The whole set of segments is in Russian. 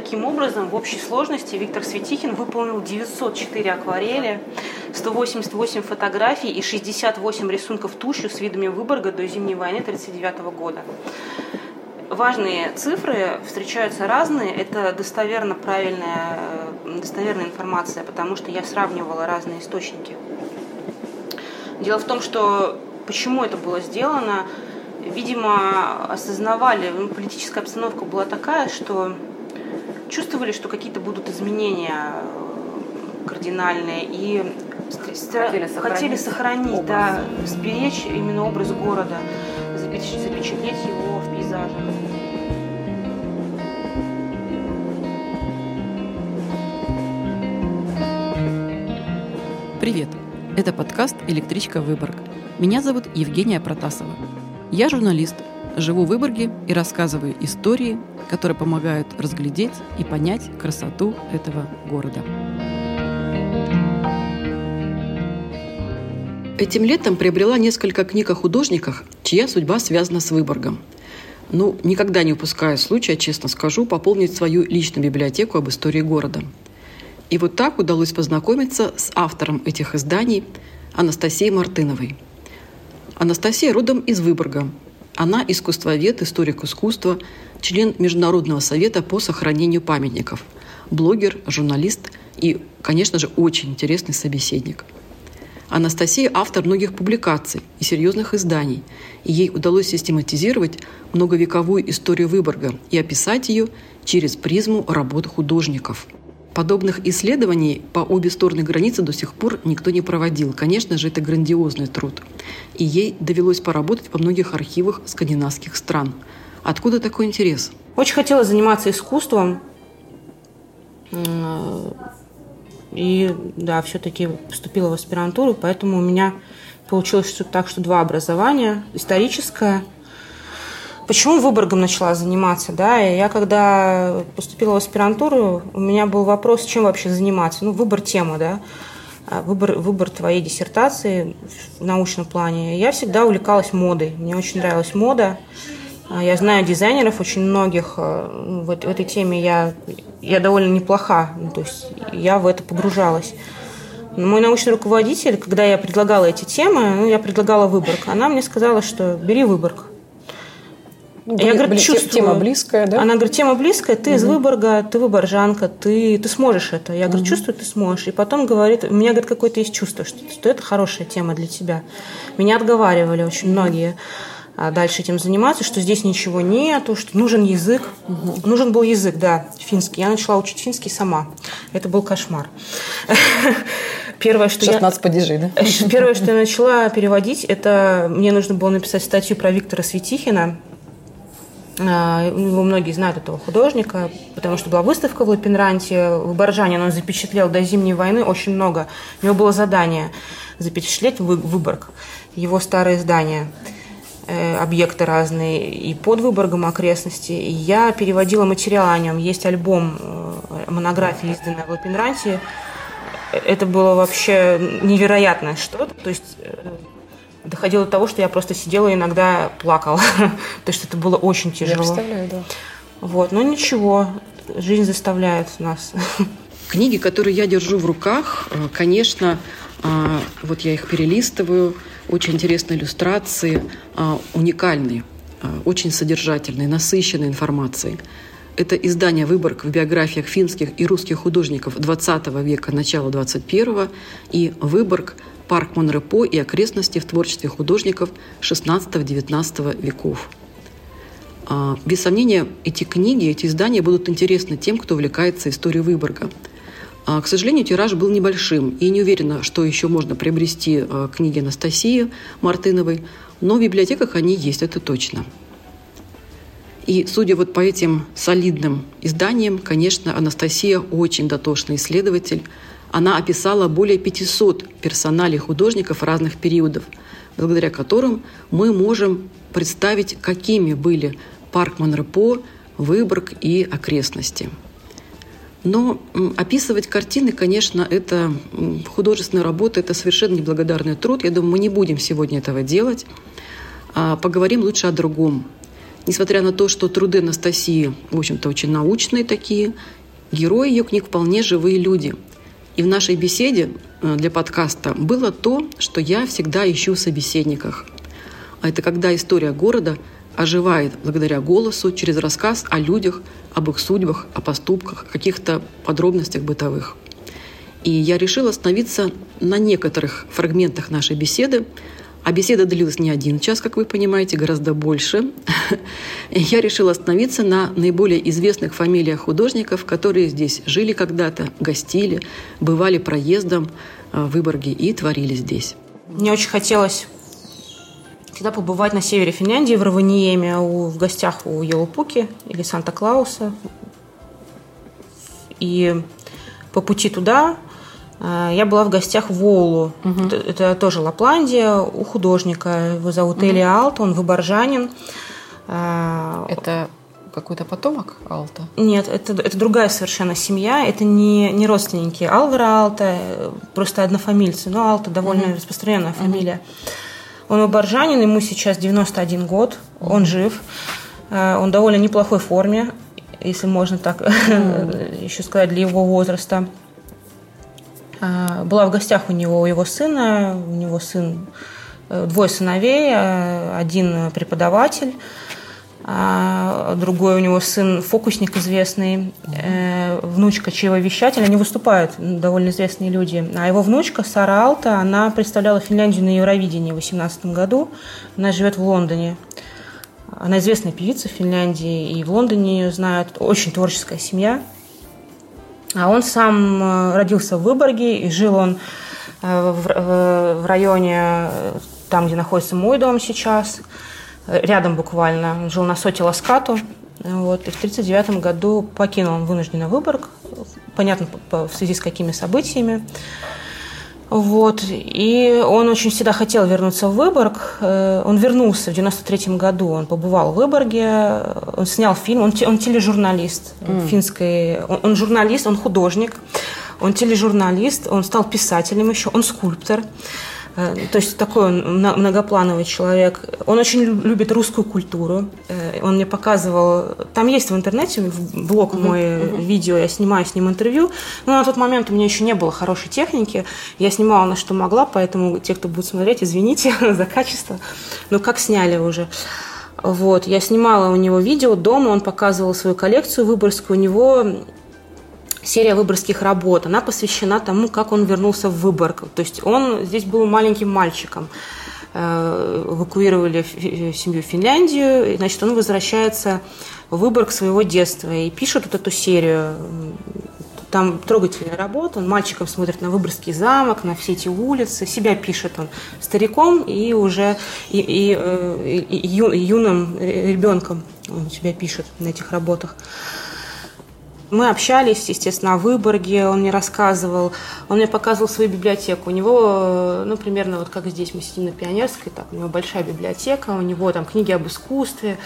таким образом, в общей сложности Виктор Светихин выполнил 904 акварели, 188 фотографий и 68 рисунков тушью с видами Выборга до Зимней войны 1939 года. Важные цифры встречаются разные. Это достоверно правильная, достоверная информация, потому что я сравнивала разные источники. Дело в том, что почему это было сделано, видимо, осознавали, политическая обстановка была такая, что чувствовали, что какие-то будут изменения э, кардинальные и хотели сохранить, хотели сохранить да, сберечь именно образ города, запечатлеть его в пейзажах. Привет! Это подкаст «Электричка Выборг». Меня зовут Евгения Протасова. Я журналист, живу в Выборге и рассказываю истории, которые помогают разглядеть и понять красоту этого города. Этим летом приобрела несколько книг о художниках, чья судьба связана с Выборгом. Ну, никогда не упускаю случая, честно скажу, пополнить свою личную библиотеку об истории города. И вот так удалось познакомиться с автором этих изданий Анастасией Мартыновой – Анастасия родом из Выборга. Она искусствовед, историк искусства, член Международного совета по сохранению памятников, блогер, журналист и, конечно же, очень интересный собеседник. Анастасия – автор многих публикаций и серьезных изданий, и ей удалось систематизировать многовековую историю Выборга и описать ее через призму работ художников – Подобных исследований по обе стороны границы до сих пор никто не проводил. Конечно же, это грандиозный труд. И ей довелось поработать во многих архивах скандинавских стран. Откуда такой интерес? Очень хотела заниматься искусством. И да, все-таки поступила в аспирантуру, поэтому у меня получилось так, что два образования. Историческое – Почему Выборгом начала заниматься? Да? И я когда поступила в аспирантуру, у меня был вопрос, чем вообще заниматься. Ну, выбор темы, да? А, выбор, выбор твоей диссертации в научном плане. Я всегда увлекалась модой. Мне очень нравилась мода. А, я знаю дизайнеров очень многих. А, ну, в, этой теме я, я довольно неплоха. Ну, то есть я в это погружалась. Мой научный руководитель, когда я предлагала эти темы, ну, я предлагала Выборг, она мне сказала, что бери Выборг. Ну, я, говорю, чувствую. Тема близкая, да? Она говорит, тема близкая, ты угу. из Выборга, ты выборжанка, ты, ты сможешь это. Я говорю, чувствую, ты сможешь. И потом говорит, у меня, говорит, какое-то есть чувство, что, что это хорошая тема для тебя. Меня отговаривали очень многие а, дальше этим заниматься, что здесь ничего нету, что нужен язык. Угу. Нужен был язык, да, финский. Я начала учить финский сама. Это был кошмар. Первое, что 16 я... падежей, да? Первое, что я начала переводить, это мне нужно было написать статью про Виктора Светихина, его многие знают этого художника, потому что была выставка в Лапенранте, в Боржане он запечатлел до Зимней войны очень много. У него было задание запечатлеть Выборг, его старые здания э, объекты разные и под Выборгом окрестности. И я переводила материал о нем. Есть альбом э, монографии, изданная в Лапенранте. Это было вообще невероятное что-то. То есть э, доходило до того, что я просто сидела и иногда плакала, потому что это было очень тяжело. Я представляю, да. Вот, но ничего, жизнь заставляет нас. Книги, которые я держу в руках, э, конечно, э, вот я их перелистываю, очень интересные иллюстрации, э, уникальные, очень содержательные, насыщенные информацией. Это издание «Выборг» в биографиях финских и русских художников XX века, начала XXI, и «Выборг» парк Монрепо и окрестности в творчестве художников XVI-XIX веков. А, без сомнения, эти книги, эти издания будут интересны тем, кто увлекается историей Выборга. А, к сожалению, тираж был небольшим, и не уверена, что еще можно приобрести а, книги Анастасии Мартыновой, но в библиотеках они есть, это точно. И судя вот по этим солидным изданиям, конечно, Анастасия очень дотошный исследователь, она описала более 500 персоналей художников разных периодов, благодаря которым мы можем представить, какими были парк Монрепо, Выборг и окрестности. Но описывать картины, конечно, это художественная работа, это совершенно неблагодарный труд. Я думаю, мы не будем сегодня этого делать. А поговорим лучше о другом. Несмотря на то, что труды Анастасии, в общем-то, очень научные такие, герои ее книг вполне живые люди. И в нашей беседе э, для подкаста было то, что я всегда ищу в собеседниках. А это когда история города оживает благодаря голосу через рассказ о людях, об их судьбах, о поступках, каких-то подробностях бытовых. И я решила остановиться на некоторых фрагментах нашей беседы, а беседа длилась не один час, как вы понимаете, гораздо больше. Я решила остановиться на наиболее известных фамилиях художников, которые здесь жили когда-то, гостили, бывали проездом э, в Выборге и творили здесь. Мне очень хотелось всегда побывать на севере Финляндии, в Раваниеме, в гостях у Елупуки или Санта-Клауса. И по пути туда я была в гостях в Волу. Угу. Это, это тоже Лапландия, у художника. Его зовут угу. Эли Алт, он выборжанин. Э, это какой-то потомок Алта? Нет, это, это другая совершенно семья. Это не, не родственники Алвара Алта, просто однофамильцы. Но Алта довольно угу. распространенная фамилия. Угу. Он выборжанин, ему сейчас 91 год, угу. он жив. Э, он в довольно неплохой форме, если можно так mm. еще сказать, для его возраста. А, была в гостях у него, у его сына, у него сын, э, двое сыновей, э, один преподаватель, а другой у него сын фокусник известный, э, внучка чревовещатель, они выступают, довольно известные люди. А его внучка Сара Алта, она представляла Финляндию на Евровидении в 2018 году, она живет в Лондоне. Она известная певица в Финляндии, и в Лондоне ее знают, очень творческая семья – а он сам э, родился в Выборге, и жил он э, в районе, э, там, где находится мой дом сейчас, рядом буквально. Он жил на соте Ласкату. Вот, и в 1939 году покинул он вынужденно Выборг, понятно, в связи с какими событиями. Вот. И он очень всегда хотел вернуться в Выборг. Э, он вернулся в 93 году, он побывал в Выборге, он снял фильм, он, он тележурналист mm. финской, он, он журналист, он художник, он тележурналист, он стал писателем еще, он скульптор. Э, то есть такой он многоплановый человек. Он очень любит русскую культуру. Э, он мне показывал... Там есть в интернете блог мой, uh-huh. видео, я снимаю с ним интервью. Но на тот момент у меня еще не было хорошей техники. Я снимала на что могла, поэтому те, кто будет смотреть, извините за качество. Но как сняли уже. Вот, я снимала у него видео дома, он показывал свою коллекцию выборскую. У него серия выборгских работ, она посвящена тому, как он вернулся в Выборг. То есть он здесь был маленьким мальчиком. Э, эвакуировали семью в Финляндию, и, значит, он возвращается в Выборг своего детства и пишет вот эту серию. Там трогательная работа, он мальчиком смотрит на Выборгский замок, на все эти улицы, себя пишет он стариком и уже и, и, э, и, и юным ребенком он себя пишет на этих работах. Мы общались, естественно, о Выборге, он мне рассказывал, он мне показывал свою библиотеку. У него, ну, примерно вот как здесь мы сидим на Пионерской, так, у него большая библиотека, у него там книги об искусстве,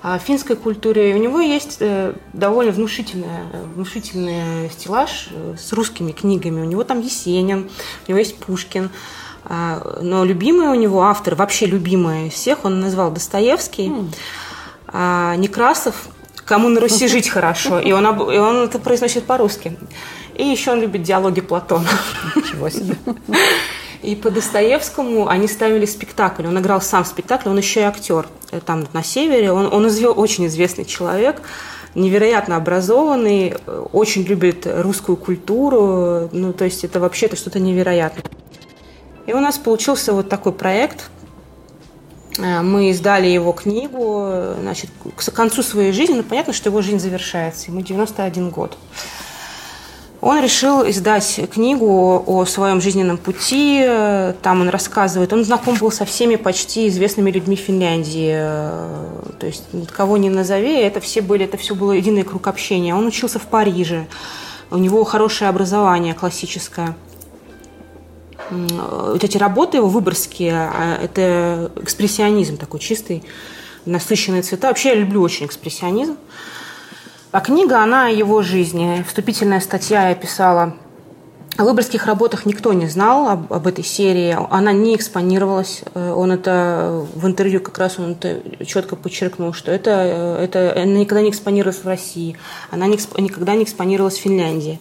о финской культуре. И у него есть э, довольно внушительный, внушительный стеллаж э, с русскими книгами. У него там Есенин, у него есть Пушкин. А, но любимый у него автор, вообще любимый всех, он назвал Достоевский. Mm. Некрасов, кому на Руси жить хорошо. И он, и он это произносит по-русски. И еще он любит диалоги Платона. Ничего себе. И по Достоевскому они ставили спектакль. Он играл сам в спектакле, он еще и актер. Э, там на севере. Он, он извел, очень известный человек, невероятно образованный, э, очень любит русскую культуру. Ну, то есть это вообще-то что-то невероятное. И у нас получился вот такой проект – мы издали его книгу, значит, к концу своей жизни, ну, понятно, что его жизнь завершается, ему 91 год. Он решил издать книгу о своем жизненном пути. Там он рассказывает, он знаком был со всеми почти известными людьми Финляндии. То есть кого не назови, это все были, это все было единый круг общения. Он учился в Париже. У него хорошее образование классическое вот эти работы его выборские, а, это экспрессионизм такой чистый, насыщенные цвета. Вообще я люблю очень экспрессионизм. А книга, она о его жизни. Вступительная статья я писала О выборских работах никто не знал об, об этой серии. Она не экспонировалась. Э, он это в интервью как раз он это четко подчеркнул, что это, э, это она никогда не экспонировалась в России. Она не, никогда не экспонировалась в Финляндии.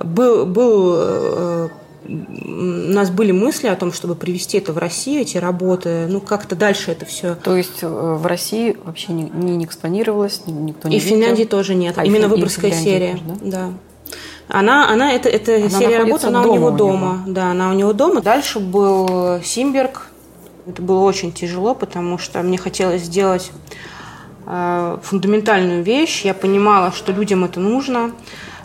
Был, был э, у нас были мысли о том, чтобы привести это в Россию, эти работы, ну как-то дальше это все. То есть в России вообще не, не экспонировалось, никто не И в Финляндии тоже нет, а именно выборгская серия. Тоже, да? да. Она, она это, это она серия работ, она у него дома. У Да, она у него дома. Дальше был Симберг. Это было очень тяжело, потому что мне хотелось сделать э, фундаментальную вещь. Я понимала, что людям это нужно,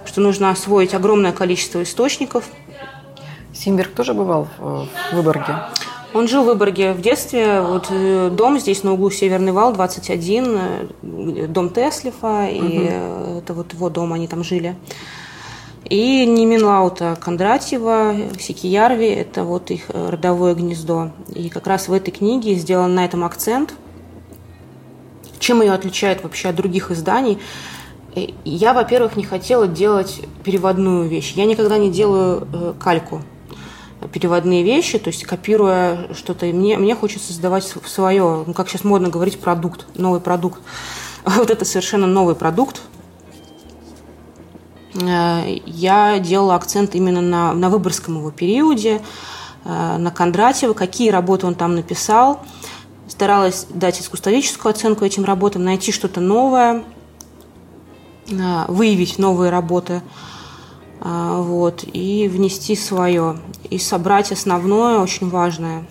что нужно освоить огромное количество источников. Симберг тоже бывал в, Выборге? Он жил в Выборге в детстве. Вот э, дом здесь на углу Северный вал, 21, э, дом Теслифа, и угу. это вот его дом, они там жили. И Неминлаута Кондратьева, Сикиярви – это вот их э, родовое гнездо. И как раз в этой книге сделан на этом акцент. Чем ее отличает вообще от других изданий? Я, во-первых, не хотела делать переводную вещь. Я никогда не делаю кальку переводные вещи, то есть копируя что-то. Мне, мне хочется создавать свое, ну, как сейчас модно говорить, продукт, новый продукт. Вот это совершенно новый продукт, Э, я делала акцент именно на, на выборском его периоде, э, на Кондратьева, какие работы он там написал. Старалась дать искусствоведческую оценку этим работам, найти что-то новое, э, выявить новые работы вот, и внести свое, и собрать основное, очень важное.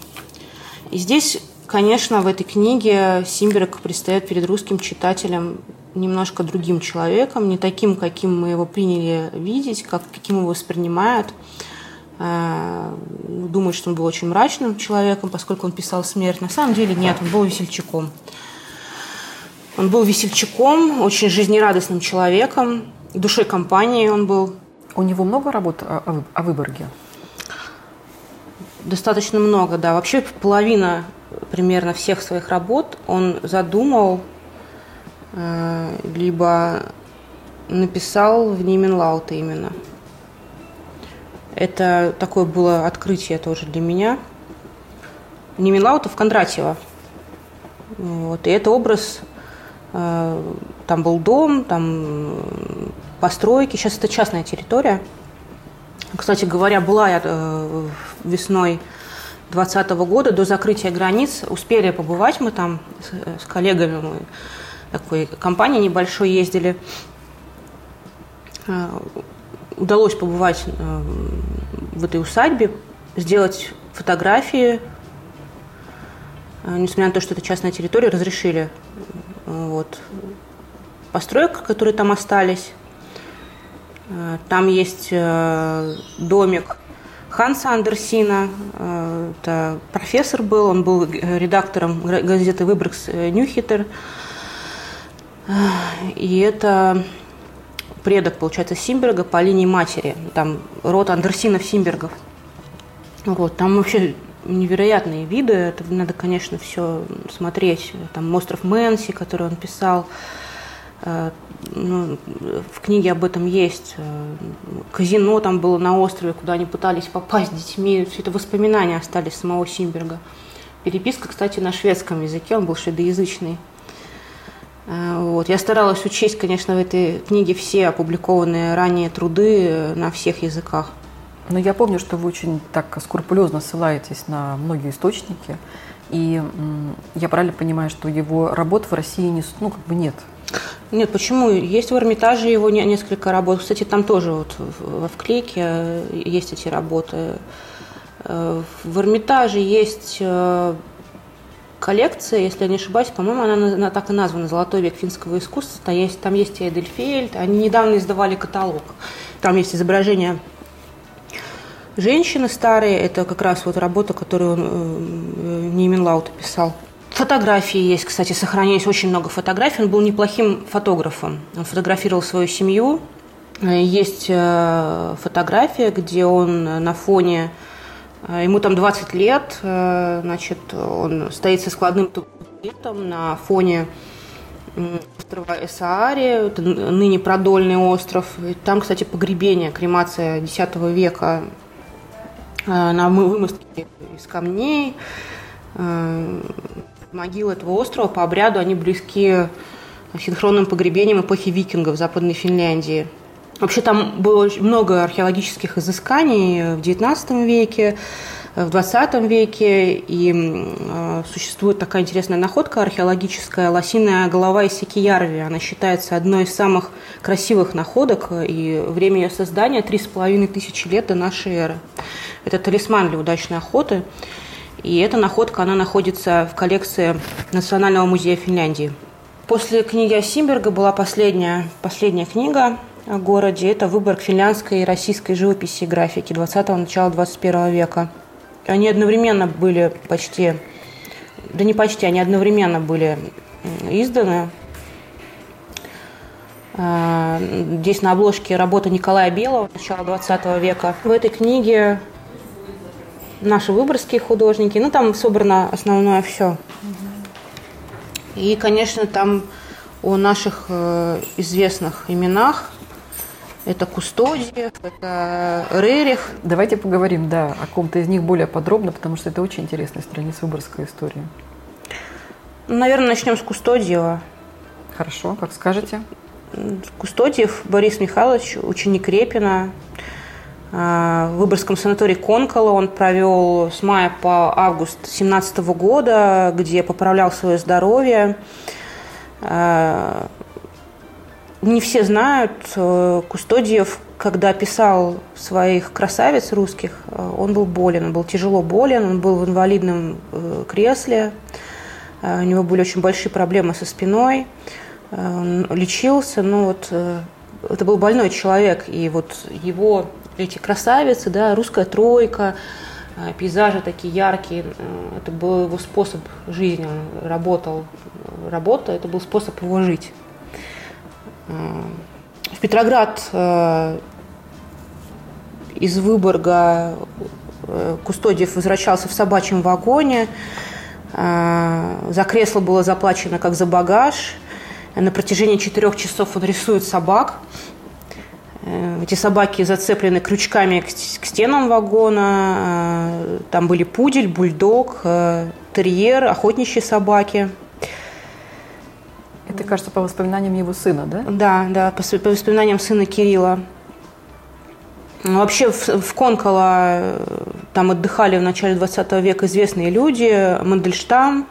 И здесь, конечно, в этой книге Симберг предстает перед русским читателем немножко другим человеком, не таким, каким мы его приняли видеть, как, каким его воспринимают. Э, думают, что он был очень мрачным человеком, поскольку он писал смерть. На самом деле нет, он был весельчаком. Он был весельчаком, очень жизнерадостным человеком, душой компании он был. У него много работ о, о Выборге? Достаточно много, да. Вообще половина примерно всех своих работ он задумал Э, либо написал в Нименлаута именно. Это такое было открытие тоже для меня. Нименлаута в Кондратьево. Вот. И это образ, э, там был дом, там постройки. Сейчас это частная территория. Кстати говоря, была я э, весной 2020 года, до закрытия границ. Успели побывать мы там с, с коллегами. Мы такой компании небольшой ездили. Э, удалось побывать э, в этой усадьбе, сделать фотографии. Э, несмотря на то, что это частная территория, разрешили вот, построек, которые там остались. Там есть домик Ханса Андерсина, это профессор был, он был редактором газеты «Выбракс Нюхитер». И это предок, получается, Симберга по линии матери. Там род Андерсинов Симбергов. Вот, там вообще невероятные виды. Это надо, конечно, все смотреть. Там остров Мэнси, который он писал. Э, ну, в книге об этом есть. Э, казино там было на острове, куда они пытались попасть с детьми. Все это воспоминания остались самого Симберга. Переписка, кстати, на шведском языке, он был шведоязычный. Э, вот. Я старалась учесть, конечно, в этой книге все опубликованные ранее труды на всех языках. Но я помню, что вы очень так скрупулезно ссылаетесь на многие источники, и я правильно понимаю, что его работ в России не, ну, как бы нет? Нет, почему? Есть в Эрмитаже его несколько работ. Кстати, там тоже вот во вклейке э, есть эти работы. В Эрмитаже есть коллекция, если я не ошибаюсь, по-моему, она, она так и названа «Золотой век финского искусства». Там есть, там есть и Эдельфельд. Они недавно издавали каталог. Там есть изображение женщины старые. Это как раз вот работа, которую он, э, Неймен Лаут писал. Фотографии есть, кстати, сохранились очень много фотографий. Он был неплохим фотографом. Он фотографировал свою семью. Есть э, фотография, где он на фоне Э, ему там 20 лет, э, значит, он стоит со складным туалетом на фоне острова Эсаари, это ныне продольный остров. Там, кстати, погребение, кремация X века на вымостке из камней. Могилы этого острова по обряду, они близки синхронным погребением эпохи викингов в Западной Финляндии. Вообще там было очень много археологических изысканий в XIX веке, в 20 веке, и э, существует такая интересная находка археологическая – лосиная голова из Сикиярви. Она считается одной из самых красивых находок, и время ее создания – три с половиной тысячи лет до нашей эры. Это талисман для удачной охоты, и эта находка, она находится в коллекции Национального музея Финляндии. После книги Осимберга была последняя, последняя книга о городе. Это выборг финляндской и российской живописи и графики 20-го, начала 21 века – они одновременно были почти, да не почти, они одновременно были изданы. А, здесь на обложке работа Николая Белого, начала 20 века. В этой книге наши выборгские художники, ну там собрано основное все. И, конечно, там о наших э, известных именах – это Кустодиев, это Рерих. Давайте поговорим, да, о ком-то из них более подробно, потому что это очень интересная страница выборской истории. Наверное, начнем с Кустодиева. Хорошо, как скажете. Кустодиев Борис Михайлович, ученик Репина. А, в Выборгском санатории Конкола он провел с мая по август 17 года, где поправлял свое здоровье. А, не все знают, э, Кустодиев, когда писал своих красавиц русских, э, он был болен, он был тяжело болен, он был в инвалидном э, кресле, у него были очень большие проблемы со спиной, он лечился, но вот это был больной человек, и вот его эти красавицы, да, русская тройка, пейзажи такие яркие, это был его способ жизни, он работал, работа, это был способ его жить. В Петроград э, из Выборга э, Кустодиев возвращался в собачьем вагоне. Э, за кресло было заплачено как за багаж. На протяжении четырех часов он рисует собак. Эти собаки зацеплены крючками к стенам вагона. Там были пудель, бульдог, терьер, охотничьи собаки – это, кажется, по воспоминаниям его сына, да? Да, да, по, по воспоминаниям сына Кирилла. Ну, вообще в, в Конкола э, там отдыхали в начале 20 века известные люди. Мандельштам,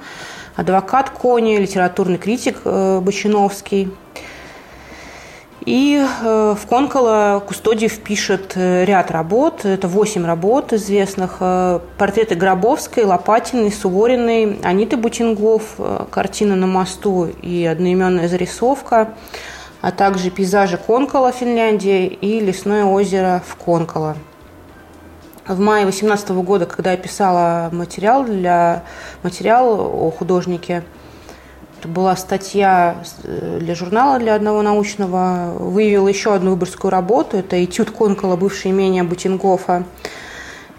адвокат Кони, литературный критик э, Бочиновский. И э, в Конкола Кустодиев пишет э, ряд работ, это восемь работ известных. Э, портреты Гробовской, Лопатиной, Сувориной, Аниты Бутингов, картина на мосту и одноименная зарисовка, а также пейзажи Конкола, Финляндии и лесное озеро в Конкола. В мае 2018 года, когда я писала материал, для, материал о художнике – была статья э, для журнала, для одного научного. Выявила еще одну выборскую работу. Это этюд Конкола, бывшее имение Бутингофа.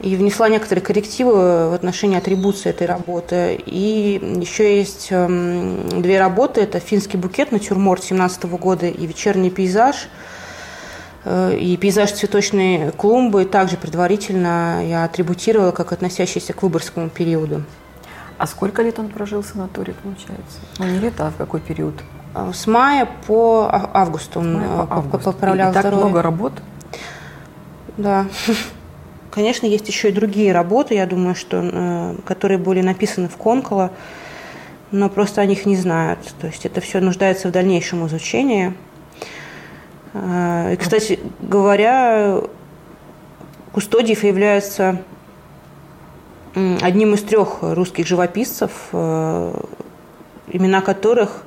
И внесла некоторые коррективы в отношении атрибуции этой работы. И еще есть эм, две работы. Это «Финский букет», натюрморт 17 года и «Вечерний пейзаж». Э, и пейзаж цветочной клумбы также предварительно я атрибутировала как относящийся к выборскому периоду. А сколько лет он прожил в санатории, получается? Ну, не лето, а в какой период? А, с мая по а, август он мая по август. поправлял и, так много работ? Да. Конечно, есть еще и другие работы, я думаю, что, э, которые были написаны в Конкола, но просто о них не знают. То есть это все нуждается в дальнейшем изучении. И, кстати говоря, Кустодиев является одним из трех русских живописцев, э, имена которых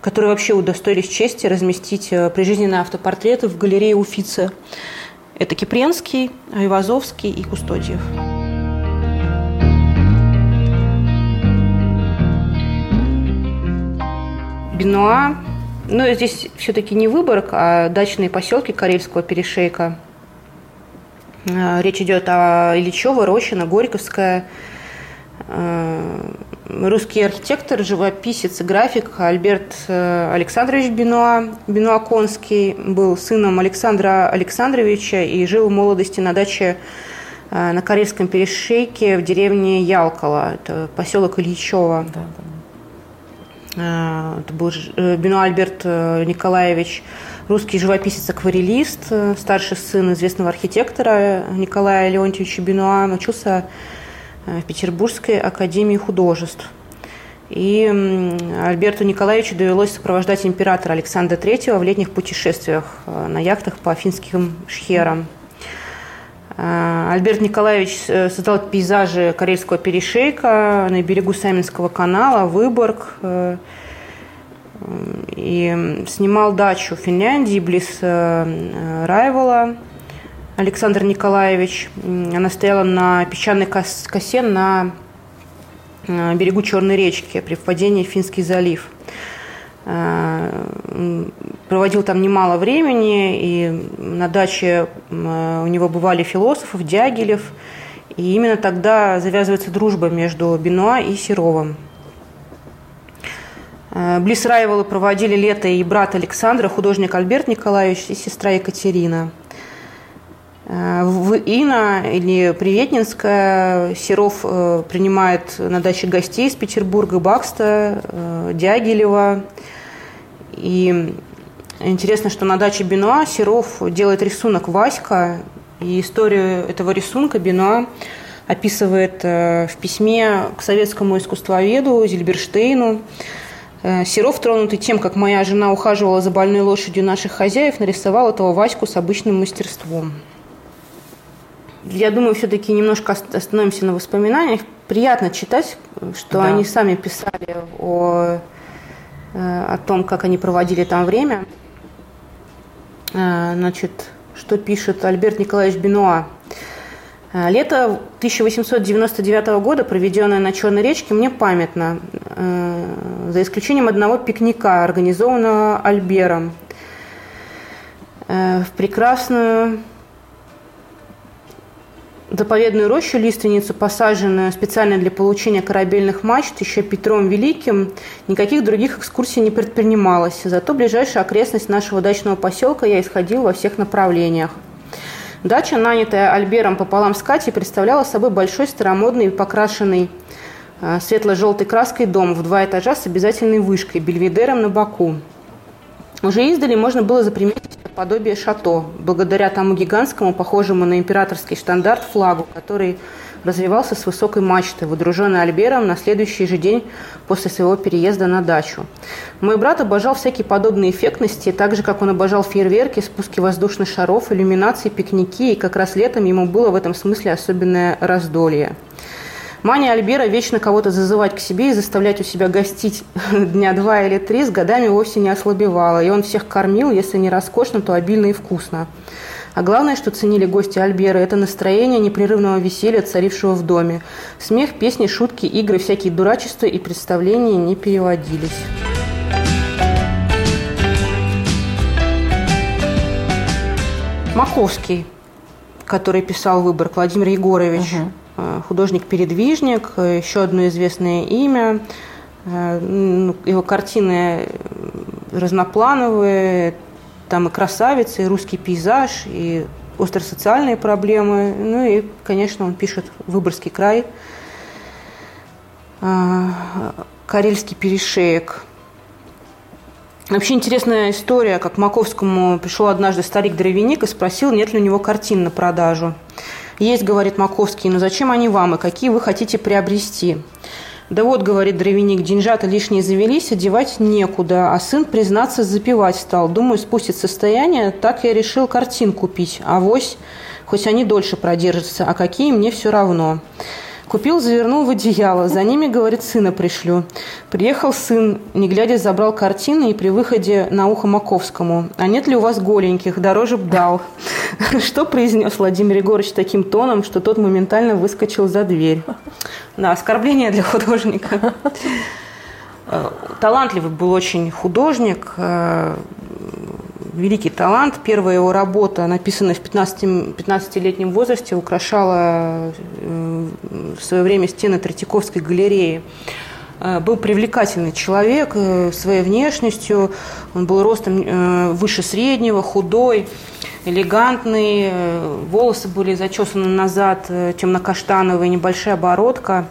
которые вообще удостоились чести разместить э, прижизненные автопортреты в галерее Уфицы. Это Кипренский, Айвазовский и Кустодиев. Бенуа. Ну, здесь все-таки не Выборг, а дачные поселки Карельского перешейка – речь идет о Ильичево, Рощино, Горьковская. русский архитектор, живописец и график Альберт Александрович Бенуа, Бенуа-Конский, был сыном Александра Александровича и жил в молодости на даче на Карельском перешейке в деревне Ялкова, это поселок Ильичева. Да, да. Это был Бенуа Альберт Николаевич русский живописец-акварелист, э, старший сын известного архитектора Николая Леонтьевича Бенуа, учился э, в Петербургской академии художеств. И Альберту Николаевичу довелось сопровождать императора Александра III в летних путешествиях э, на яхтах по финским шхерам. Альберт Николаевич создал пейзажи Карельского перешейка на берегу Саминского канала, Выборг, и снимал дачу в Финляндии, близ э, Райвола. Александр Николаевич. Она стояла на песчаной косе на э, берегу Черной речки при впадении в Финский залив. Э, проводил там немало времени, и на даче у него бывали философы, Дягилев. И именно тогда завязывается дружба между Бенуа и Серовым. Э, близ Раевала проводили лето и брат Александра, художник Альберт Николаевич и сестра Екатерина. Э, в Ина или Приветнинская Серов э, принимает на даче гостей из Петербурга, Бакста, Дягилева. И интересно, что на даче Бенуа Серов делает рисунок Васька, и историю этого рисунка Бенуа описывает в письме к советскому искусствоведу Зильберштейну, Серов, тронутый тем, как моя жена ухаживала за больной лошадью наших хозяев, нарисовал этого Ваську с обычным мастерством. Я думаю, все-таки немножко остановимся на воспоминаниях. Приятно читать, что да. они сами писали о, э, о том, как они проводили там время. Э, значит, что пишет Альберт Николаевич Бенуа – Э, лето 1899 года, проведенное на Черной речке, мне памятно, э, за исключением одного пикника, организованного Альбером э, в прекрасную заповедную рощу, лиственницу, посаженную специально для получения корабельных мачт еще Петром Великим, никаких других экскурсий не предпринималось. Зато ближайшая окрестность нашего дачного поселка я исходил во всех направлениях – Дача, нанятая Альбером пополам с Катей, представляла собой большой старомодный покрашенный э, светло-желтой краской дом в два этажа с обязательной вышкой, бельведером на боку. Уже издали можно было заприметить подобие шато, благодаря тому гигантскому, похожему на императорский штандарт, флагу, который развивался с высокой мачты, водруженной Альбером на следующий же день после своего переезда на дачу. Мой брат обожал всякие подобные эффектности, так же, как он обожал фейерверки, спуски воздушных шаров, иллюминации, пикники, и как раз летом ему было в этом смысле особенное раздолье. Мания Альбера вечно кого-то зазывать к себе и заставлять у себя гостить дня два или три с годами вовсе не ослабевала, и он всех кормил, если не роскошно, то обильно и вкусно. А главное, что ценили гости Альбера, это настроение непрерывного веселья, царившего в доме. Смех, песни, шутки, игры, всякие дурачества и представления не переводились. Маковский, который писал «Выбор», Владимир Егорович, угу. художник-передвижник, еще одно известное имя. Э, ну, его картины разноплановые, там и красавица, и русский пейзаж, и остросоциальные проблемы. Ну и, конечно, он пишет «Выборгский край», а, «Карельский перешеек». Вообще интересная история, как Маковскому пришел однажды старик-дровяник и спросил, нет ли у него картин на продажу. «Есть, — говорит Маковский, — но зачем они вам и какие вы хотите приобрести?» Да вот, говорит дровяник, деньжата лишние завелись, одевать некуда, а сын, признаться, запивать стал. Думаю, спустит состояние, так я решил картин купить. А вось, хоть они дольше продержатся, а какие мне все равно. Купил, завернул в одеяло. За ними, говорит, сына пришлю. Приехал сын, не глядя, забрал картины и при выходе на ухо Маковскому. А нет ли у вас голеньких? Дороже б дал. Что произнес Владимир Егорович таким тоном, что тот моментально выскочил за дверь. Да, оскорбление для художника. Талантливый был очень художник, великий талант. Первая его работа, написанная в 15, 15-летнем возрасте, украшала э, в свое время стены Третьяковской галереи. Э, был привлекательный человек э, своей внешностью. Он был ростом выше среднего, худой, элегантный. Волосы были зачесаны назад, темно-каштановые, небольшая бородка,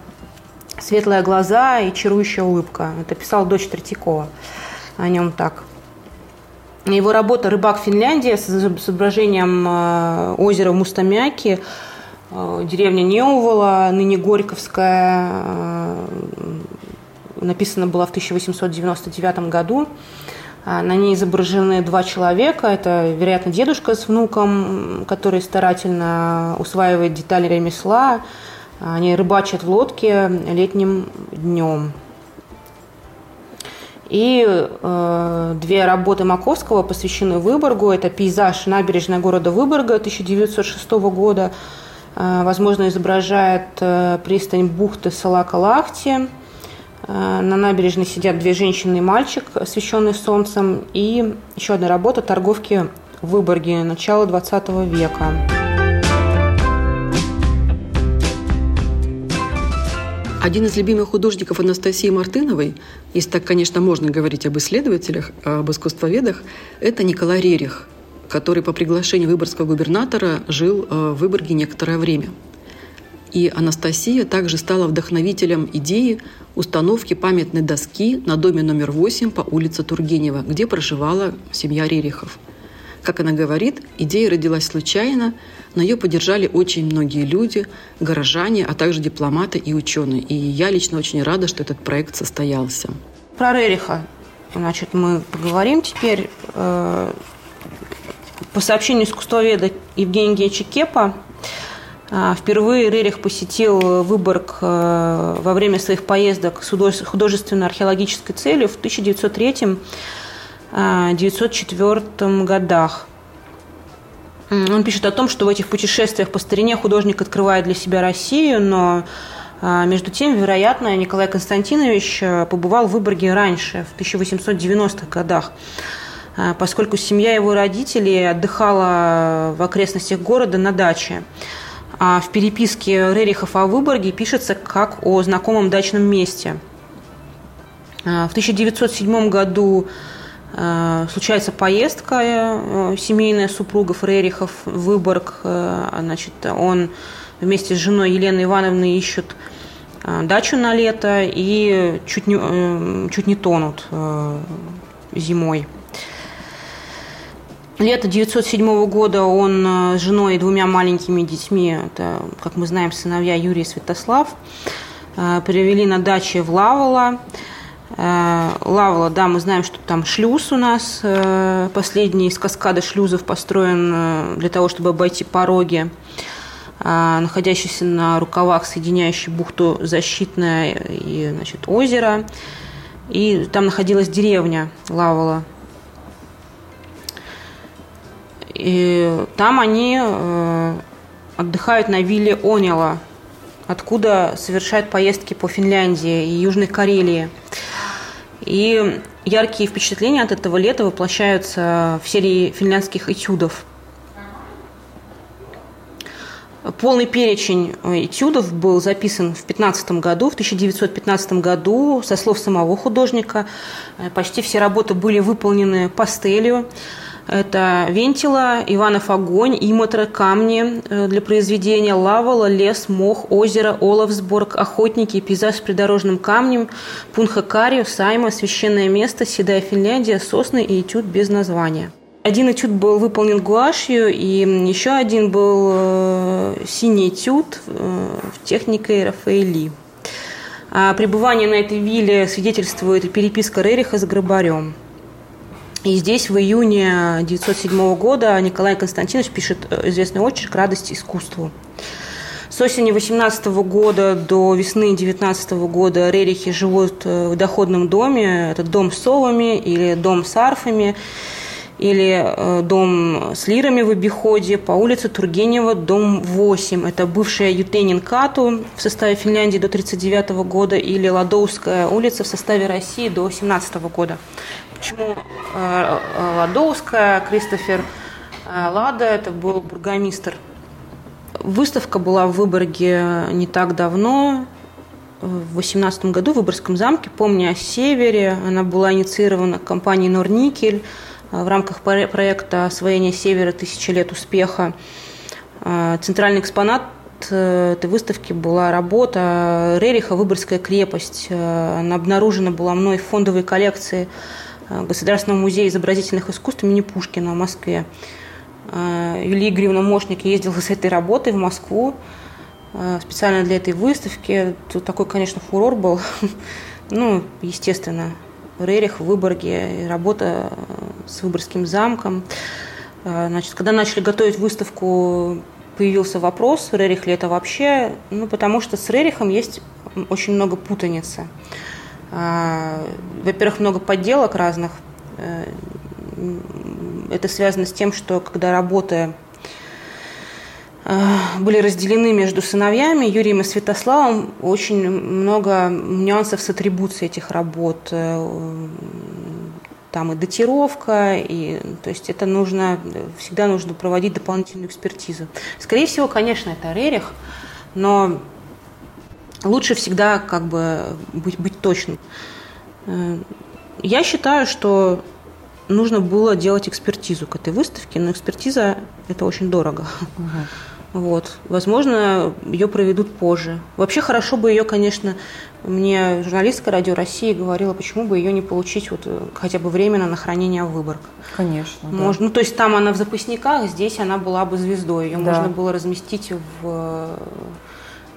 светлые глаза и чарующая улыбка. Это писала дочь Третьякова о нем так. Его работа «Рыбак Финляндия» с изображением э, озера Мустамяки, э, деревня Неувола, ныне Горьковская, э, написана была в 1899 году. На ней изображены два человека. Это, вероятно, дедушка с внуком, который старательно усваивает детали ремесла. Они рыбачат в лодке летним днем. И э, две работы Маковского посвящены Выборгу. Это пейзаж набережной города Выборга 1906 года. Э, возможно, изображает э, пристань бухты Салака-Лахти. Э, на набережной сидят две женщины и мальчик, освещенный солнцем. И еще одна работа «Торговки в Выборге» начала 20 века. Один из любимых художников Анастасии Мартыновой, если так, конечно, можно говорить об исследователях, об искусствоведах, это Николай Рерих, который по приглашению выборгского губернатора жил э, в Выборге некоторое время. И Анастасия также стала вдохновителем идеи установки памятной доски на доме номер 8 по улице Тургенева, где проживала семья Рерихов. Как она говорит, идея родилась случайно – но ее поддержали очень многие люди, горожане, а также дипломаты и ученые. И я лично очень рада, что этот проект состоялся. Про Рериха значит, мы поговорим теперь. Э, по сообщению искусствоведа Евгения Генча Кепа, э, Впервые Рерих посетил Выборг э, во время своих поездок с художественно-археологической целью в 1903-1904 годах. Он пишет о том, что в этих путешествиях по старине художник открывает для себя Россию, но а, между тем, вероятно, Николай Константинович э, побывал в Выборге раньше, в 1890-х годах, а, поскольку семья его родителей отдыхала в окрестностях города на даче. А в переписке Рерихов о Выборге пишется как о знакомом дачном месте. А, в 1907 году случается поездка э, семейная супругов Рерихов в Выборг. Э, значит, он вместе с женой Еленой Ивановной ищут дачу на лето и чуть не, чуть не тонут зимой. Лето 1907 года он с женой и двумя маленькими детьми, это, как мы знаем, сыновья Юрий и Святослав, привели на даче в Лавола. Э, Лавла, да, мы знаем, что там шлюз у нас, э, последний из каскада шлюзов построен э, для того, чтобы обойти пороги, находящийся на рукавах, соединяющий бухту Защитное и значит, озеро. И там находилась деревня Лавала. И там они отдыхают на вилле Онила, откуда совершают поездки по Финляндии и Южной Карелии. И яркие впечатления от этого лета воплощаются в серии финляндских этюдов. Полный перечень этюдов был записан в 15 году, в 1915 году, со слов самого художника. Почти все работы были выполнены пастелью. Это вентила, Иванов огонь, Имотра камни э, для произведения, лавала, лес, мох, озеро, Оловсборг, охотники, пейзаж с придорожным камнем, Пунхакарио, Сайма, священное место, Седая Финляндия, сосны и этюд без названия. Один этюд был выполнен гуашью, и еще один был э, синий этюд э, в технике Рафаэли. А пребывание на этой вилле свидетельствует переписка Рериха с Грабарем. И здесь в июне 1907 года Николай Константинович пишет э, известный очерк «Радость искусству». С осени 18 года до весны 19 года Рерихи живут э, в доходном доме. Это дом с совами или дом с арфами. Или э, дом с лирами в обиходе по улице Тургенева, дом 8. Это бывшая Ютенин Кату в составе Финляндии до 1939 года или Ладоуская улица в составе России до 1917 года. Почему э, э, Ладоуская? Кристофер Лада, это был бургомистр. Выставка была в Выборге не так давно, в 2018 году в Выборгском замке «Помни о севере». Она была инициирована компанией «Норникель» в рамках проекта «Освоение севера. Тысячи лет успеха». Центральный экспонат э, этой выставки была работа Рериха «Выборгская крепость». Она обнаружена была мной в фондовой коллекции э, Государственного музея изобразительных искусств имени Пушкина в Москве. Э, Юлия Игоревна Мошник ездила с этой работой в Москву специально для этой выставки. Тут такой, конечно, фурор был. ну, естественно, Рерих в Выборге, работа с Выборгским замком. Значит, когда начали готовить выставку, появился вопрос, Рерих ли это вообще, ну, потому что с Рерихом есть очень много путаницы. Во-первых, много подделок разных. Э, это связано с тем, что когда работы э, были разделены между сыновьями Юрием и Святославом, очень много нюансов с атрибуцией этих работ. Э, там и датировка, и, то есть это нужно, всегда нужно проводить дополнительную экспертизу. Скорее всего, конечно, это Рерих, но лучше всегда как бы быть, быть точным. Я считаю, что нужно было делать экспертизу к этой выставке, но экспертиза – это очень дорого. Угу. Вот. Возможно, ее проведут позже. Вообще хорошо бы ее, конечно, мне журналистка Радио России говорила, почему бы ее не получить вот э, хотя бы временно на хранение в Выборг. Конечно. Можно, да. Ну, то есть там она в запасниках, здесь она была бы звездой. Ее да. можно было разместить в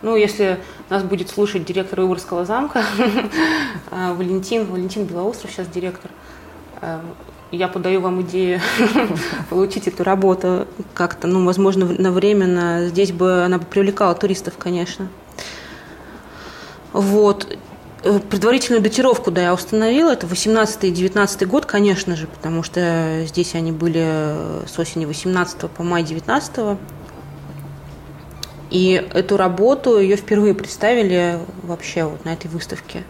ну, если нас будет слушать директор Выборгского замка, э, Валентин, Валентин Белоустров сейчас директор, э, я подаю вам идею получить эту работу как-то, ну, возможно, на временно. Здесь бы она бы привлекала туристов, конечно. Вот. Э, предварительную датировку, да, я установила. Это 18 и 19 год, конечно же, потому что здесь они были с осени 18 по май 19 и эту работу ее впервые представили вообще вот на этой выставке.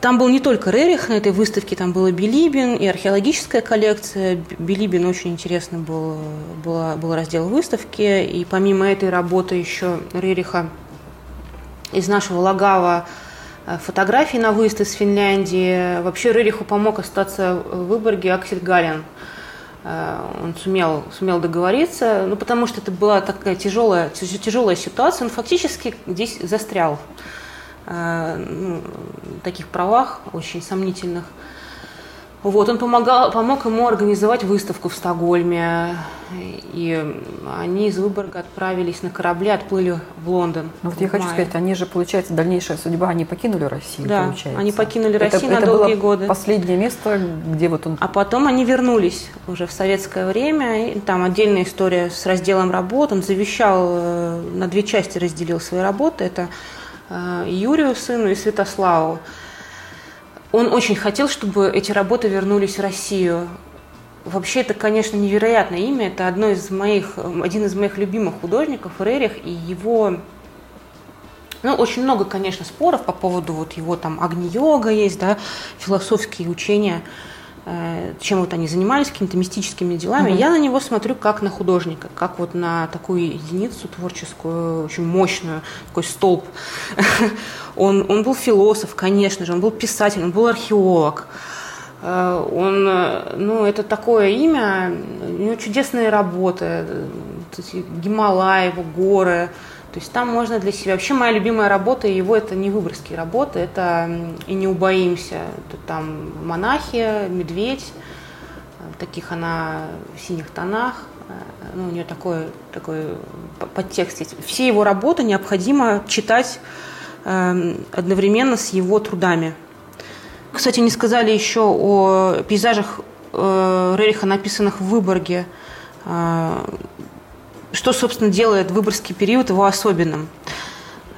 Там был не только Рерих на этой выставке, там был и Билибин, и археологическая коллекция. Билибин очень интересный был, был, был раздел выставки. И помимо этой работы еще Рериха из нашего Лагава э, фотографии на выезд из Финляндии. Вообще Рериху помог остаться в Выборге Аксель Галин. Э, он сумел, сумел договориться, ну, потому что это была такая тяжелая, тяжелая ситуация. Он фактически здесь застрял. Э, ну, таких правах очень сомнительных. Вот, он помогал, помог ему организовать выставку в Стокгольме. И они из Выборга отправились на корабле, отплыли в Лондон. Ну вот я хочу сказать, они же, получается, дальнейшая судьба, они покинули Россию, да, получается. они покинули Россию это, на это долгие было годы. последнее место, где вот он... А потом они вернулись уже в советское время. И там отдельная история с разделом работ. Он завещал, э, на две части разделил свои работы. Это Юрию, сыну, и Святославу. Он очень хотел, чтобы эти работы вернулись в Россию. Вообще, это, конечно, невероятное имя. Это одно из моих, один из моих любимых художников, Рерих, и его... Ну, очень много, конечно, споров по поводу вот его там агни-йога есть, да, философские учения. Э, чем вот они занимались, какими-то мистическими делами. Угу. Я на него смотрю как на художника, как вот на такую единицу творческую, очень мощную, такой столб. он, он был философ, конечно же, он был писатель, он был археолог. Э, он, э, ну, это такое имя, у него чудесные работы, Гималай, его горы, то есть там можно для себя... Вообще моя любимая работа его это не выборские работы, это «И не убоимся». Это там монахи, медведь, таких она в синих тонах. Ну, у нее такой, такой подтекст есть. Все его работы необходимо читать э, одновременно с его трудами. Кстати, не сказали еще о пейзажах э, Рериха, написанных в Выборге. Что, собственно, делает выборгский период его особенным.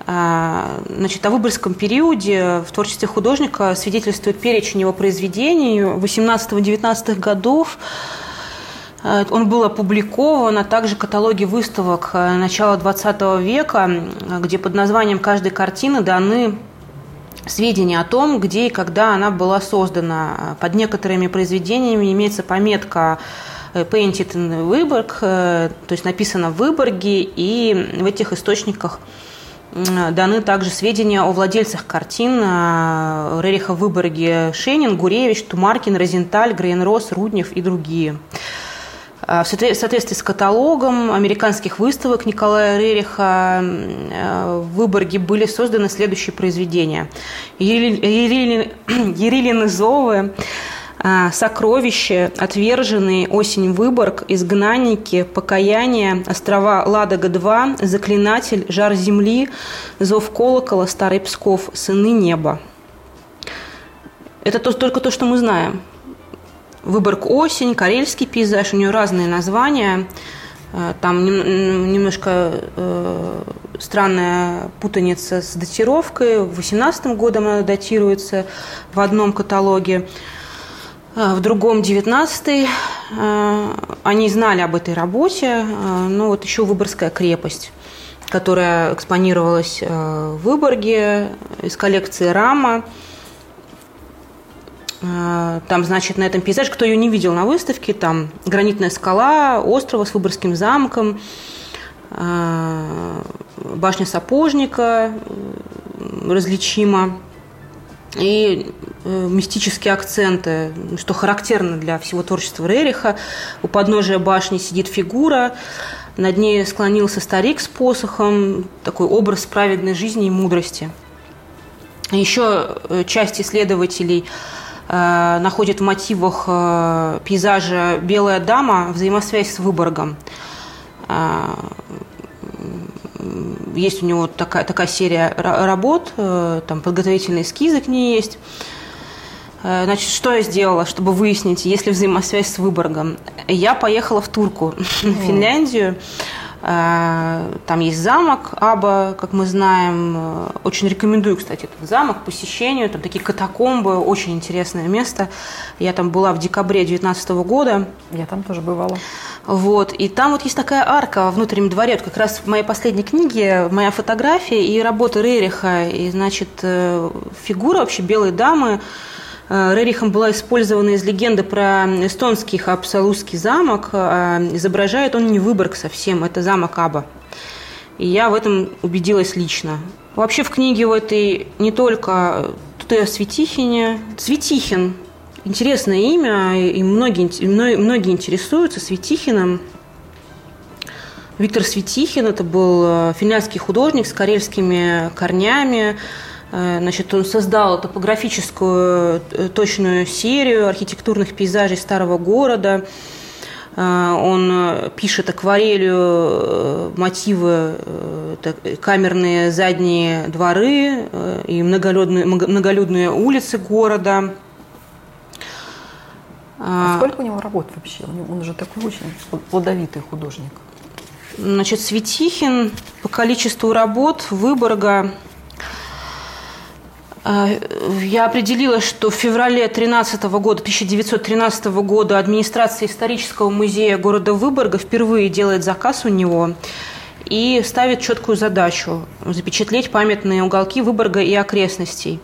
Значит, о выборгском периоде в творчестве художника свидетельствует перечень его произведений 18-19 годов. Он был опубликован, а также каталоги выставок начала XX века, где под названием каждой картины даны сведения о том, где и когда она была создана. Под некоторыми произведениями имеется пометка Painted in Выборг, э, то есть написано в Выборге, и в этих источниках даны также сведения о владельцах картин э, Рериха в Выборге Шенин, Гуревич, Тумаркин, Розенталь, Грейнрос, Руднев и другие. А, в соответствии с каталогом американских выставок Николая Рериха э, в Выборге были созданы следующие произведения. Ерилины Зовы, э, «Сокровище», «Отверженный», «Осень Выборг», «Изгнанники», «Покаяние», «Острова Ладога-2», «Заклинатель», «Жар земли», «Зов колокола», «Старый Псков», «Сыны неба». Это только то, что мы знаем – Выборг осень, карельский пейзаж, у нее разные названия. Э, там немножко э, странная путаница с датировкой. В 18 годом она датируется в одном каталоге, в другом 19 Они знали об этой работе. Ну вот еще Выборгская крепость которая экспонировалась в Выборге из коллекции Рама. А, там, значит, на этом пейзаже, кто ее не видел на выставке, там гранитная скала, острова с Выборгским замком, а, башня сапожника различима и э, мистические акценты, что характерно для всего творчества Рериха. У подножия башни сидит фигура, над ней склонился старик с посохом, такой образ праведной жизни и мудрости. Еще э, часть исследователей – Э, находит в мотивах э, пейзажа «Белая дама» взаимосвязь с Выборгом. Э, есть у него такая, такая серия работ, там подготовительные эскизы к ней есть. Значит, что я сделала, чтобы выяснить, есть ли взаимосвязь с Выборгом? Я поехала в Турку, в Финляндию. Э, там есть замок Аба, как мы знаем. Э, очень рекомендую, кстати, этот замок к посещению. Там такие катакомбы, очень интересное место. Я там была в декабре 2019 года. Я там тоже бывала. Вот. И там вот есть такая арка во внутреннем дворе. Вот как раз в моей последней книге моя фотография и работа Рериха. И, значит, э, фигура вообще белой дамы – Рерихом была использована из легенды про эстонский Хапсалузский замок. А изображает он не Выборг совсем, это замок Аба. И я в этом убедилась лично. Вообще в книге в этой не только тут и о Светихине. Светихин – интересное имя, и многие, многие интересуются Светихиным. Виктор Светихин – это был э, финляндский художник с карельскими корнями, Э, значит, он создал топографическую э, точную серию архитектурных пейзажей старого города. Э, он пишет акварелью мотивы, камерные задние дворы и многолюдные, многолюдные улицы города. А сколько у него работ вообще? Он же такой очень плодовитый художник. Значит, Светихин по количеству работ Выборга я определила, что в феврале 13 года, 1913 года администрация исторического музея города Выборга впервые делает заказ у него и ставит четкую задачу – запечатлеть памятные уголки Выборга и окрестностей.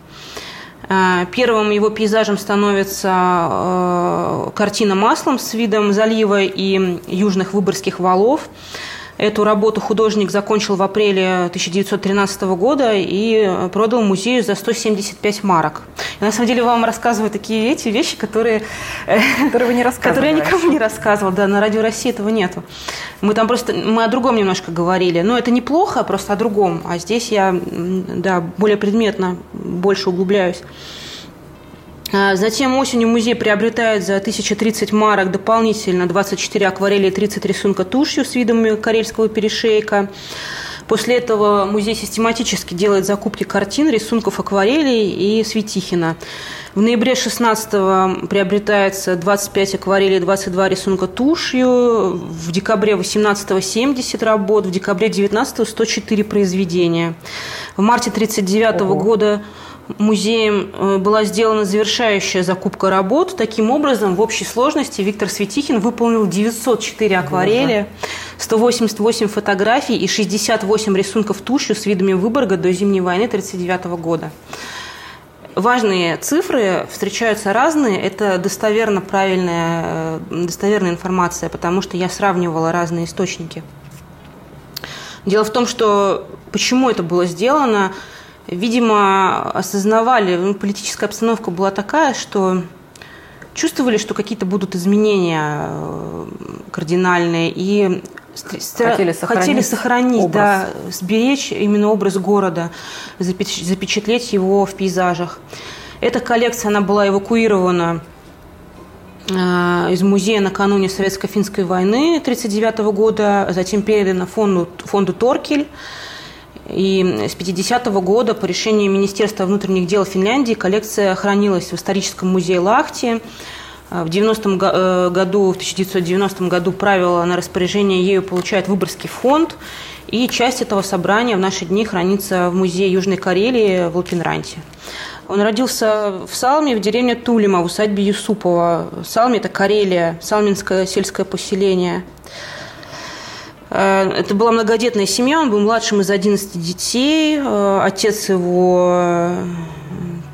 А, первым его пейзажем становится а, картина маслом с видом залива и южных выборгских валов – Эту работу художник закончил в апреле 1913 года и продал музею за 175 марок. Я, на самом деле вам рассказываю такие эти вещи, которые, э, которые вы не. Которые я никому не рассказывала. Да, на радио России этого нету. Мы там просто мы о другом немножко говорили. Но это неплохо, просто о другом. А здесь я да, более предметно больше углубляюсь. А, затем осенью музей приобретает за 1030 марок дополнительно 24 акварели и 30 рисунка тушью с видами карельского перешейка. После этого музей систематически делает закупки картин, рисунков акварелей и Светихина. В ноябре 16 приобретается 25 акварелей, 22 рисунка тушью. В декабре 18 70 работ, в декабре 19 104 произведения. В марте 1939 года музеем э, была сделана завершающая закупка работ. Таким образом, в общей сложности Виктор Светихин выполнил 904 акварели, 188 фотографий и 68 рисунков тушью с видами Выборга до Зимней войны 1939 года. Важные цифры встречаются разные. Это достоверно правильная, э, достоверная информация, потому что я сравнивала разные источники. Дело в том, что почему это было сделано – видимо, осознавали, ну, политическая обстановка была такая, что чувствовали, что какие-то будут изменения э, кардинальные, и хотели сохранить, хотели сохранить да, сберечь именно образ города, запечатлеть его в пейзажах. Эта коллекция, она была эвакуирована э, из музея накануне Советско-финской войны 1939 года, затем передана фонду, фонду Торкель. И с 50 -го года по решению Министерства внутренних дел Финляндии коллекция хранилась в историческом музее Лахти. В 90 э, году, в 1990 году правила на распоряжение ею получает Выборгский фонд, и часть этого собрания в наши дни хранится в музее Южной Карелии в Лапинранте. Он родился в Салме, в деревне Тулима, в усадьбе Юсупова. Салме – это Карелия, салминское сельское поселение – это была многодетная семья, он был младшим из 11 детей. Э, отец его...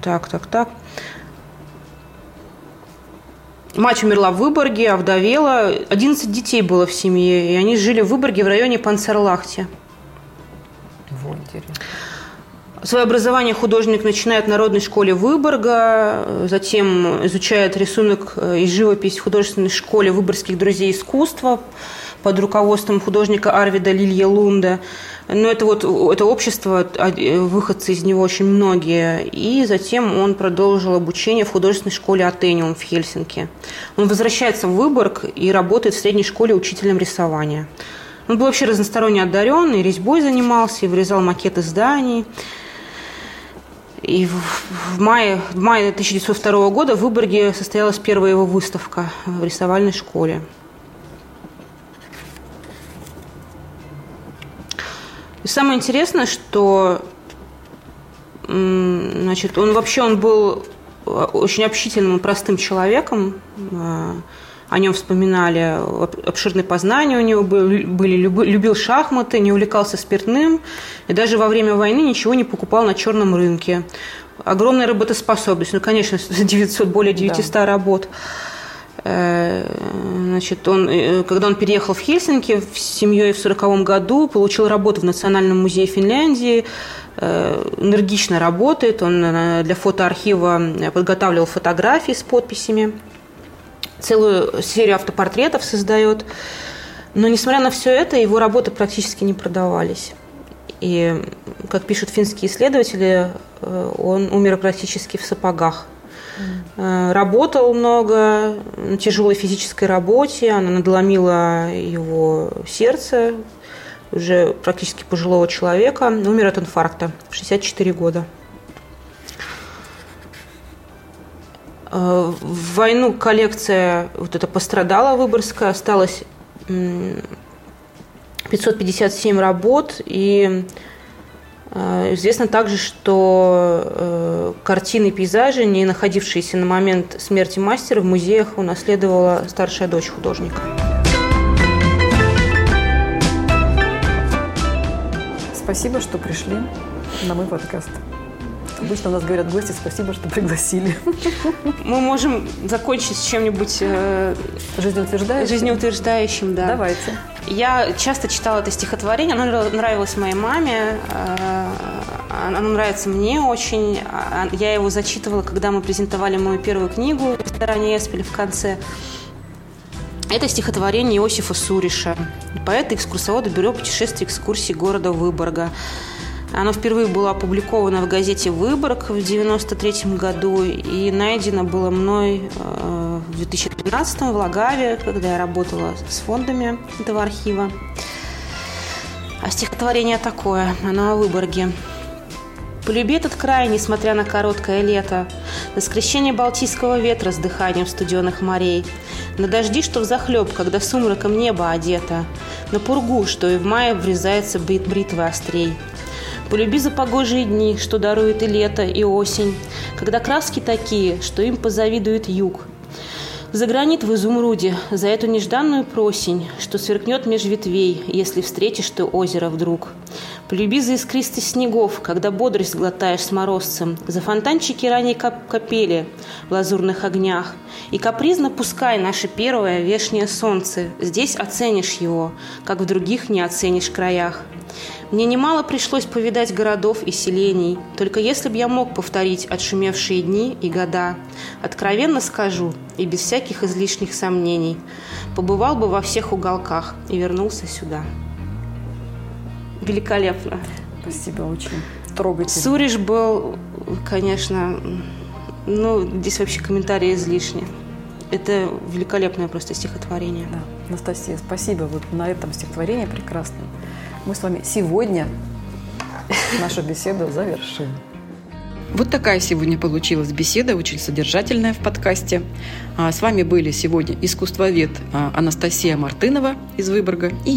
Так, так, так. Мать умерла в Выборге, овдовела. 11 детей было в семье, и они жили в Выборге в районе Панцерлахте. Вот интересно. Свое образование художник начинает в Народной школе Выборга, затем изучает рисунок и живопись в художественной школе Выборгских друзей искусства под руководством художника Арвида Лилья Лунда. Но это вот это общество, а, выходцы из него очень многие. И затем он продолжил обучение в художественной школе Атениум в Хельсинки. Он возвращается в Выборг и работает в средней школе учителем рисования. Он был вообще разносторонне одарен, и резьбой занимался, и вырезал макеты зданий. И в мае, в мае 1902 года в Выборге состоялась первая его выставка в рисовальной школе. И самое интересное, что значит, он вообще он был э, очень общительным и простым человеком. Э, о нем вспоминали, обширные познания у него были, любил шахматы, не увлекался спиртным, и даже во время войны ничего не покупал на черном рынке. Огромная работоспособность, ну, конечно, 900, более 900 да. работ. Э, значит, он, э, когда он переехал в Хельсинки с семьей в 1940 году, получил работу в Национальном музее Финляндии, э, энергично работает, он для фотоархива подготавливал фотографии с подписями, целую серию автопортретов создает. Но, несмотря на все это, его работы практически не продавались. И, как пишут финские исследователи, он умер практически в сапогах. Э, работал много, на тяжелой физической работе, она надломила его сердце, уже практически пожилого человека, умер от инфаркта. В 64 года. Э, в войну коллекция вот эта пострадала Выборгская, осталось 557 работ, и известно также, что э, картины и пейзажи, не находившиеся на момент смерти мастера, в музеях унаследовала старшая дочь художника. Спасибо, что пришли на мой подкаст. Обычно у нас говорят гости, спасибо, что пригласили. Мы можем закончить с чем-нибудь э, жизнеутверждающим. Жизнеутверждающим, да. Давайте. Я часто читала это стихотворение, оно нравилось моей маме, э, оно нравится мне очень. А, я его зачитывала, когда мы презентовали мою первую книгу в ресторане Эспель в конце. Это стихотворение Иосифа Суриша, поэта экскурсовода Бюро путешествий и экскурсий города Выборга. Оно впервые было опубликовано в газете «Выборг» в 1993 году и найдено было мной э, в 2012 в Лагаве, когда я работала с фондами этого архива. А стихотворение такое, оно о Выборге. Полюби этот край, несмотря на короткое лето, На скрещение балтийского ветра с дыханием студенных морей, На дожди, что взахлеб, когда сумраком небо одето, На пургу, что и в мае врезается брит бритвы острей. Полюби за погожие дни, что дарует и лето, и осень, Когда краски такие, что им позавидует юг, Загранит в изумруде за эту нежданную просень, Что сверкнет меж ветвей, если встретишь ты озеро вдруг. Полюби за искристость снегов, когда бодрость глотаешь с морозцем, За фонтанчики ранней кап капели в лазурных огнях. И капризно пускай наше первое вешнее солнце, Здесь оценишь его, как в других не оценишь краях. Мне немало пришлось повидать городов и селений, только если б я мог повторить отшумевшие дни и года, откровенно скажу и без всяких излишних сомнений, побывал бы во всех уголках и вернулся сюда. Великолепно. Спасибо, очень трогательно. Суриш был, конечно, ну, здесь вообще комментарии излишни. Это великолепное просто стихотворение. Да. Анастасия, спасибо. Вот на этом стихотворении прекрасном мы с вами сегодня нашу беседу завершим. Вот такая сегодня получилась беседа, очень содержательная в подкасте. А, с вами были сегодня искусствовед а, Анастасия Мартынова из Выборга и